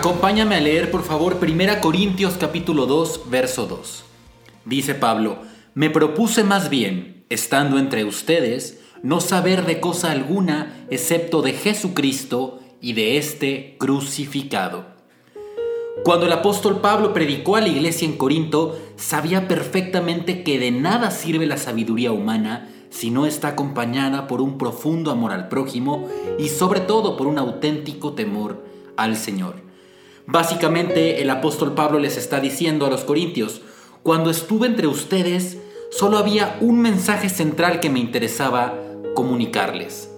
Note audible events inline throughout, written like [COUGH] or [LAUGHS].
Acompáñame a leer por favor 1 Corintios capítulo 2, verso 2. Dice Pablo, me propuse más bien, estando entre ustedes, no saber de cosa alguna excepto de Jesucristo y de este crucificado. Cuando el apóstol Pablo predicó a la iglesia en Corinto, sabía perfectamente que de nada sirve la sabiduría humana si no está acompañada por un profundo amor al prójimo y sobre todo por un auténtico temor al Señor. Básicamente el apóstol Pablo les está diciendo a los corintios, cuando estuve entre ustedes, solo había un mensaje central que me interesaba comunicarles.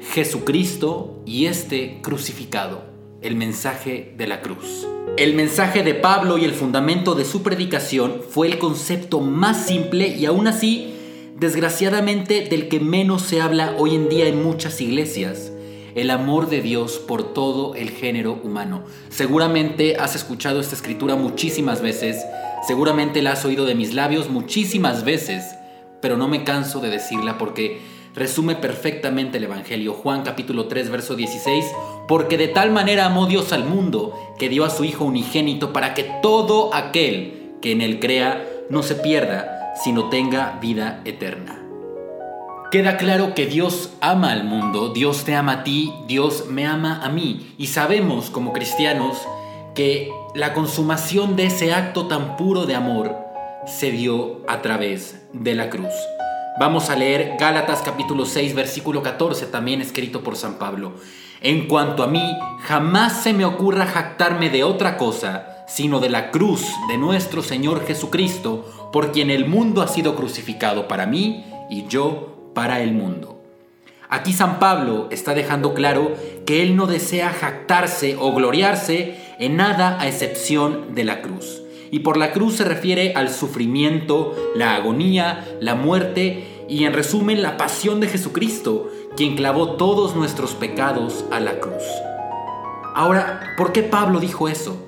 Jesucristo y este crucificado, el mensaje de la cruz. El mensaje de Pablo y el fundamento de su predicación fue el concepto más simple y aún así, desgraciadamente, del que menos se habla hoy en día en muchas iglesias el amor de Dios por todo el género humano. Seguramente has escuchado esta escritura muchísimas veces, seguramente la has oído de mis labios muchísimas veces, pero no me canso de decirla porque resume perfectamente el Evangelio. Juan capítulo 3, verso 16, porque de tal manera amó Dios al mundo que dio a su Hijo unigénito para que todo aquel que en él crea no se pierda, sino tenga vida eterna. Queda claro que Dios ama al mundo, Dios te ama a ti, Dios me ama a mí. Y sabemos como cristianos que la consumación de ese acto tan puro de amor se dio a través de la cruz. Vamos a leer Gálatas capítulo 6 versículo 14 también escrito por San Pablo. En cuanto a mí, jamás se me ocurra jactarme de otra cosa, sino de la cruz de nuestro Señor Jesucristo, por quien el mundo ha sido crucificado para mí y yo para el mundo. Aquí San Pablo está dejando claro que él no desea jactarse o gloriarse en nada a excepción de la cruz. Y por la cruz se refiere al sufrimiento, la agonía, la muerte y en resumen la pasión de Jesucristo, quien clavó todos nuestros pecados a la cruz. Ahora, ¿por qué Pablo dijo eso?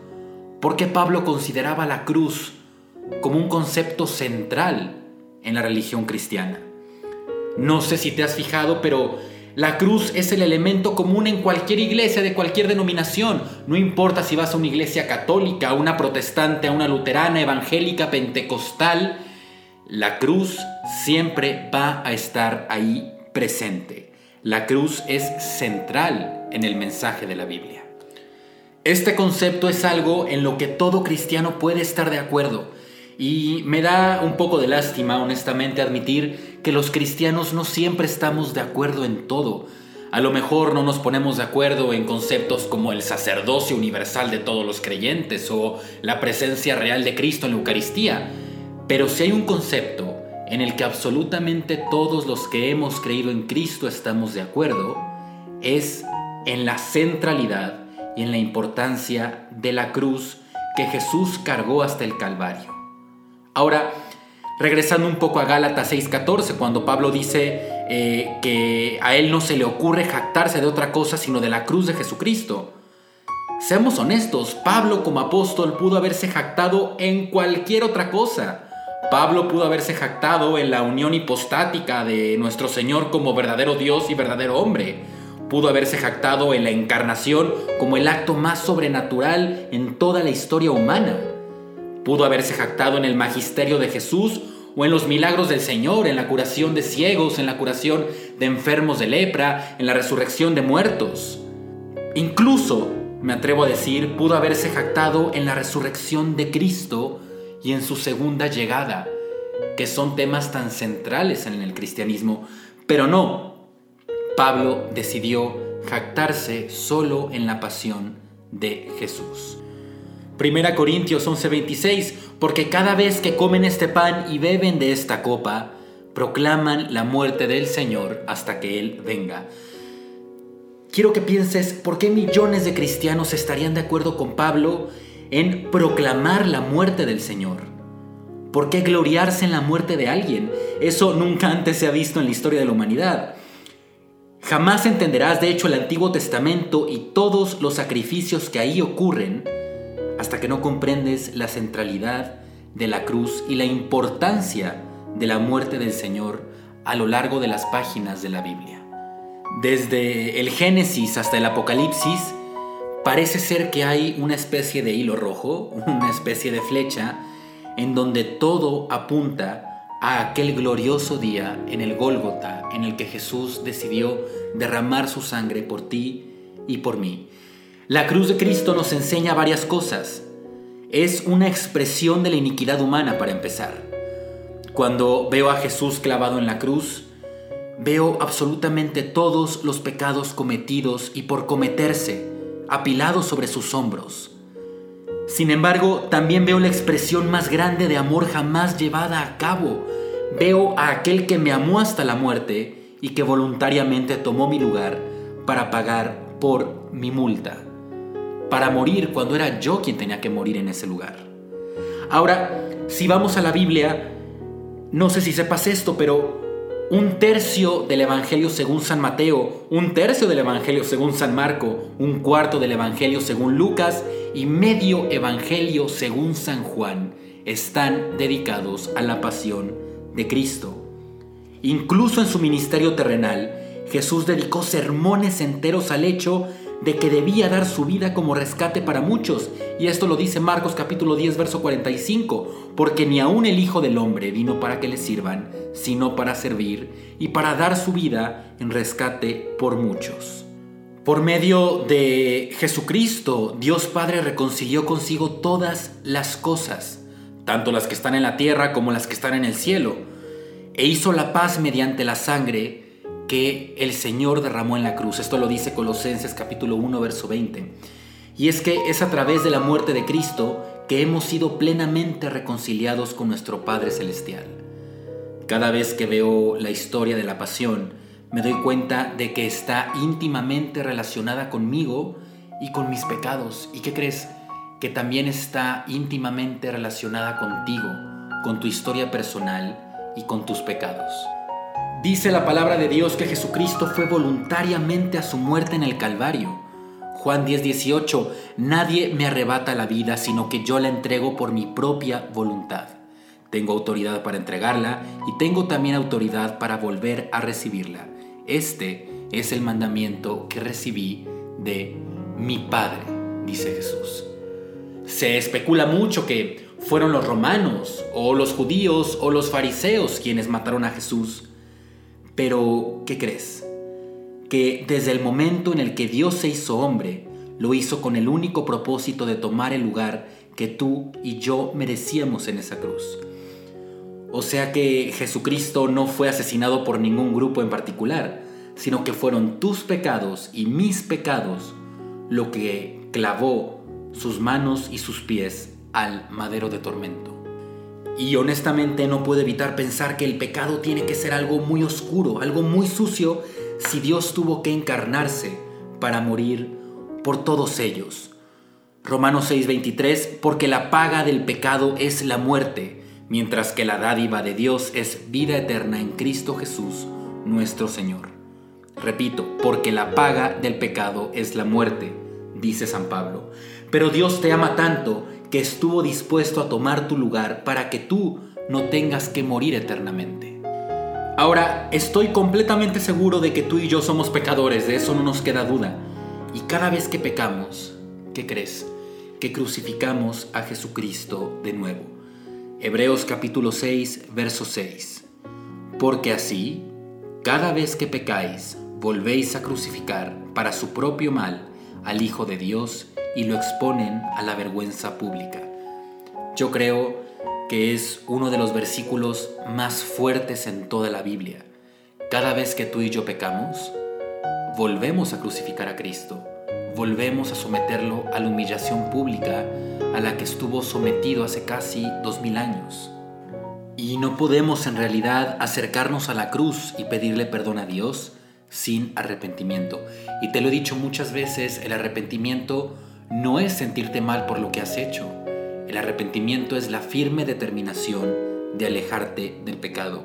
¿Por qué Pablo consideraba la cruz como un concepto central en la religión cristiana? No sé si te has fijado, pero la cruz es el elemento común en cualquier iglesia de cualquier denominación. No importa si vas a una iglesia católica, a una protestante, a una luterana, evangélica, pentecostal, la cruz siempre va a estar ahí presente. La cruz es central en el mensaje de la Biblia. Este concepto es algo en lo que todo cristiano puede estar de acuerdo. Y me da un poco de lástima, honestamente, admitir que los cristianos no siempre estamos de acuerdo en todo. A lo mejor no nos ponemos de acuerdo en conceptos como el sacerdocio universal de todos los creyentes o la presencia real de Cristo en la Eucaristía. Pero si hay un concepto en el que absolutamente todos los que hemos creído en Cristo estamos de acuerdo, es en la centralidad y en la importancia de la cruz que Jesús cargó hasta el Calvario. Ahora, regresando un poco a Gálatas 6:14, cuando Pablo dice eh, que a él no se le ocurre jactarse de otra cosa sino de la cruz de Jesucristo. Seamos honestos, Pablo como apóstol pudo haberse jactado en cualquier otra cosa. Pablo pudo haberse jactado en la unión hipostática de nuestro Señor como verdadero Dios y verdadero hombre. Pudo haberse jactado en la encarnación como el acto más sobrenatural en toda la historia humana. Pudo haberse jactado en el magisterio de Jesús o en los milagros del Señor, en la curación de ciegos, en la curación de enfermos de lepra, en la resurrección de muertos. Incluso, me atrevo a decir, pudo haberse jactado en la resurrección de Cristo y en su segunda llegada, que son temas tan centrales en el cristianismo. Pero no, Pablo decidió jactarse solo en la pasión de Jesús. Primera Corintios 11:26, porque cada vez que comen este pan y beben de esta copa, proclaman la muerte del Señor hasta que Él venga. Quiero que pienses por qué millones de cristianos estarían de acuerdo con Pablo en proclamar la muerte del Señor. ¿Por qué gloriarse en la muerte de alguien? Eso nunca antes se ha visto en la historia de la humanidad. Jamás entenderás, de hecho, el Antiguo Testamento y todos los sacrificios que ahí ocurren hasta que no comprendes la centralidad de la cruz y la importancia de la muerte del Señor a lo largo de las páginas de la Biblia. Desde el Génesis hasta el Apocalipsis, parece ser que hay una especie de hilo rojo, [LAUGHS] una especie de flecha, en donde todo apunta a aquel glorioso día en el Gólgota en el que Jesús decidió derramar su sangre por ti y por mí. La cruz de Cristo nos enseña varias cosas. Es una expresión de la iniquidad humana para empezar. Cuando veo a Jesús clavado en la cruz, veo absolutamente todos los pecados cometidos y por cometerse, apilados sobre sus hombros. Sin embargo, también veo la expresión más grande de amor jamás llevada a cabo. Veo a aquel que me amó hasta la muerte y que voluntariamente tomó mi lugar para pagar por mi multa, para morir cuando era yo quien tenía que morir en ese lugar. Ahora, si vamos a la Biblia, no sé si sepas esto, pero un tercio del Evangelio según San Mateo, un tercio del Evangelio según San Marco, un cuarto del Evangelio según Lucas y medio Evangelio según San Juan están dedicados a la pasión de Cristo. Incluso en su ministerio terrenal, Jesús dedicó sermones enteros al hecho de que debía dar su vida como rescate para muchos. Y esto lo dice Marcos capítulo 10, verso 45, porque ni aun el Hijo del Hombre vino para que le sirvan, sino para servir y para dar su vida en rescate por muchos. Por medio de Jesucristo, Dios Padre reconcilió consigo todas las cosas, tanto las que están en la tierra como las que están en el cielo, e hizo la paz mediante la sangre que el Señor derramó en la cruz. Esto lo dice Colosenses capítulo 1, verso 20. Y es que es a través de la muerte de Cristo que hemos sido plenamente reconciliados con nuestro Padre Celestial. Cada vez que veo la historia de la pasión, me doy cuenta de que está íntimamente relacionada conmigo y con mis pecados. ¿Y qué crees? Que también está íntimamente relacionada contigo, con tu historia personal y con tus pecados. Dice la palabra de Dios que Jesucristo fue voluntariamente a su muerte en el Calvario. Juan 10, 18, nadie me arrebata la vida, sino que yo la entrego por mi propia voluntad. Tengo autoridad para entregarla y tengo también autoridad para volver a recibirla. Este es el mandamiento que recibí de mi Padre, dice Jesús. Se especula mucho que fueron los romanos o los judíos o los fariseos quienes mataron a Jesús. Pero, ¿qué crees? Que desde el momento en el que Dios se hizo hombre, lo hizo con el único propósito de tomar el lugar que tú y yo merecíamos en esa cruz. O sea que Jesucristo no fue asesinado por ningún grupo en particular, sino que fueron tus pecados y mis pecados lo que clavó sus manos y sus pies al madero de tormento. Y honestamente no puedo evitar pensar que el pecado tiene que ser algo muy oscuro, algo muy sucio, si Dios tuvo que encarnarse para morir por todos ellos. Romanos 6:23, porque la paga del pecado es la muerte, mientras que la dádiva de Dios es vida eterna en Cristo Jesús, nuestro Señor. Repito, porque la paga del pecado es la muerte, dice San Pablo. Pero Dios te ama tanto que estuvo dispuesto a tomar tu lugar para que tú no tengas que morir eternamente. Ahora, estoy completamente seguro de que tú y yo somos pecadores, de eso no nos queda duda. Y cada vez que pecamos, ¿qué crees? Que crucificamos a Jesucristo de nuevo. Hebreos capítulo 6, verso 6. Porque así, cada vez que pecáis, volvéis a crucificar para su propio mal al Hijo de Dios y lo exponen a la vergüenza pública. Yo creo que es uno de los versículos más fuertes en toda la Biblia. Cada vez que tú y yo pecamos, volvemos a crucificar a Cristo, volvemos a someterlo a la humillación pública a la que estuvo sometido hace casi dos mil años. Y no podemos en realidad acercarnos a la cruz y pedirle perdón a Dios sin arrepentimiento. Y te lo he dicho muchas veces, el arrepentimiento no es sentirte mal por lo que has hecho. El arrepentimiento es la firme determinación de alejarte del pecado.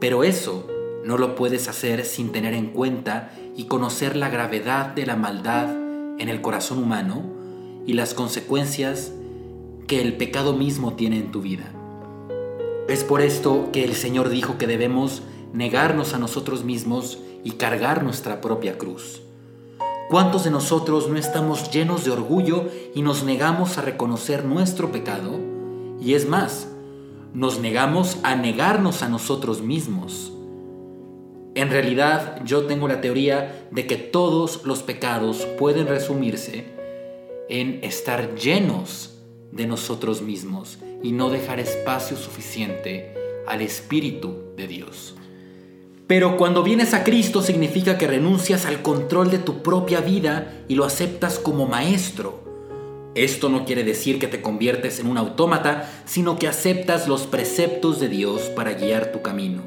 Pero eso no lo puedes hacer sin tener en cuenta y conocer la gravedad de la maldad en el corazón humano y las consecuencias que el pecado mismo tiene en tu vida. Es por esto que el Señor dijo que debemos negarnos a nosotros mismos y cargar nuestra propia cruz. ¿Cuántos de nosotros no estamos llenos de orgullo y nos negamos a reconocer nuestro pecado? Y es más, nos negamos a negarnos a nosotros mismos. En realidad yo tengo la teoría de que todos los pecados pueden resumirse en estar llenos de nosotros mismos y no dejar espacio suficiente al Espíritu de Dios. Pero cuando vienes a Cristo significa que renuncias al control de tu propia vida y lo aceptas como maestro. Esto no quiere decir que te conviertes en un autómata, sino que aceptas los preceptos de Dios para guiar tu camino.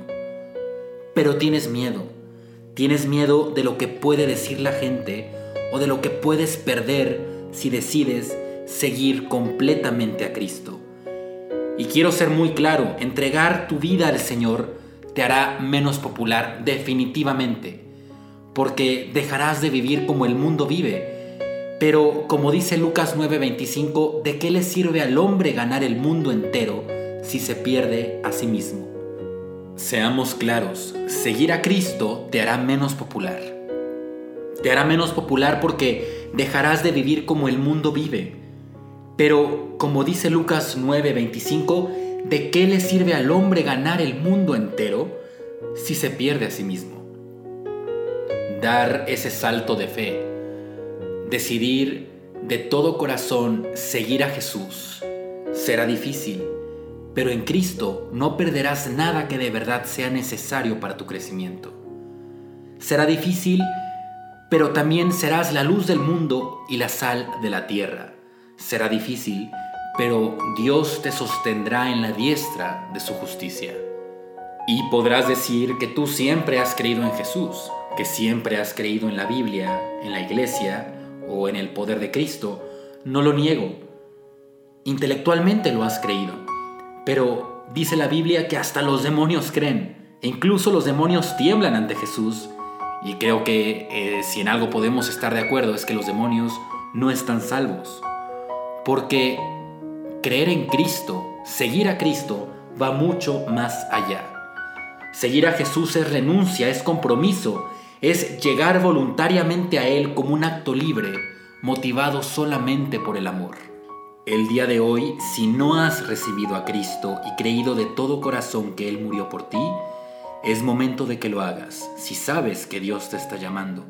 Pero tienes miedo. Tienes miedo de lo que puede decir la gente o de lo que puedes perder si decides seguir completamente a Cristo. Y quiero ser muy claro, entregar tu vida al Señor te hará menos popular definitivamente, porque dejarás de vivir como el mundo vive. Pero como dice Lucas 9:25, ¿de qué le sirve al hombre ganar el mundo entero si se pierde a sí mismo? Seamos claros, seguir a Cristo te hará menos popular. Te hará menos popular porque dejarás de vivir como el mundo vive. Pero, como dice Lucas 9:25, ¿de qué le sirve al hombre ganar el mundo entero si se pierde a sí mismo? Dar ese salto de fe, decidir de todo corazón seguir a Jesús, será difícil pero en Cristo no perderás nada que de verdad sea necesario para tu crecimiento. Será difícil, pero también serás la luz del mundo y la sal de la tierra. Será difícil, pero Dios te sostendrá en la diestra de su justicia. Y podrás decir que tú siempre has creído en Jesús, que siempre has creído en la Biblia, en la iglesia o en el poder de Cristo. No lo niego. Intelectualmente lo has creído pero dice la Biblia que hasta los demonios creen, e incluso los demonios tiemblan ante Jesús. Y creo que eh, si en algo podemos estar de acuerdo es que los demonios no están salvos. Porque creer en Cristo, seguir a Cristo, va mucho más allá. Seguir a Jesús es renuncia, es compromiso, es llegar voluntariamente a Él como un acto libre, motivado solamente por el amor. El día de hoy, si no has recibido a Cristo y creído de todo corazón que Él murió por ti, es momento de que lo hagas, si sabes que Dios te está llamando.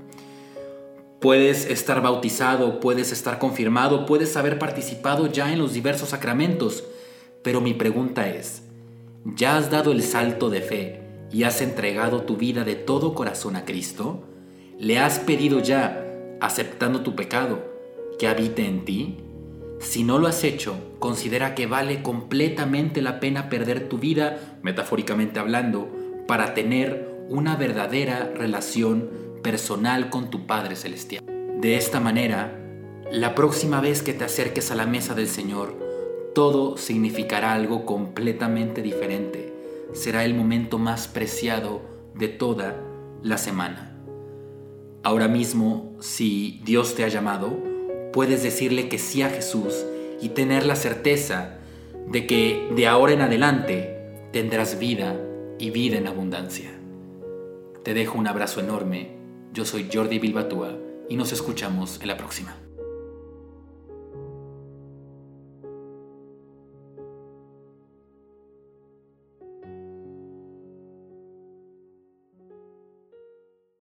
Puedes estar bautizado, puedes estar confirmado, puedes haber participado ya en los diversos sacramentos, pero mi pregunta es, ¿ya has dado el salto de fe y has entregado tu vida de todo corazón a Cristo? ¿Le has pedido ya, aceptando tu pecado, que habite en ti? Si no lo has hecho, considera que vale completamente la pena perder tu vida, metafóricamente hablando, para tener una verdadera relación personal con tu Padre Celestial. De esta manera, la próxima vez que te acerques a la mesa del Señor, todo significará algo completamente diferente. Será el momento más preciado de toda la semana. Ahora mismo, si Dios te ha llamado, puedes decirle que sí a Jesús y tener la certeza de que de ahora en adelante tendrás vida y vida en abundancia. Te dejo un abrazo enorme. Yo soy Jordi Bilbatúa y nos escuchamos en la próxima.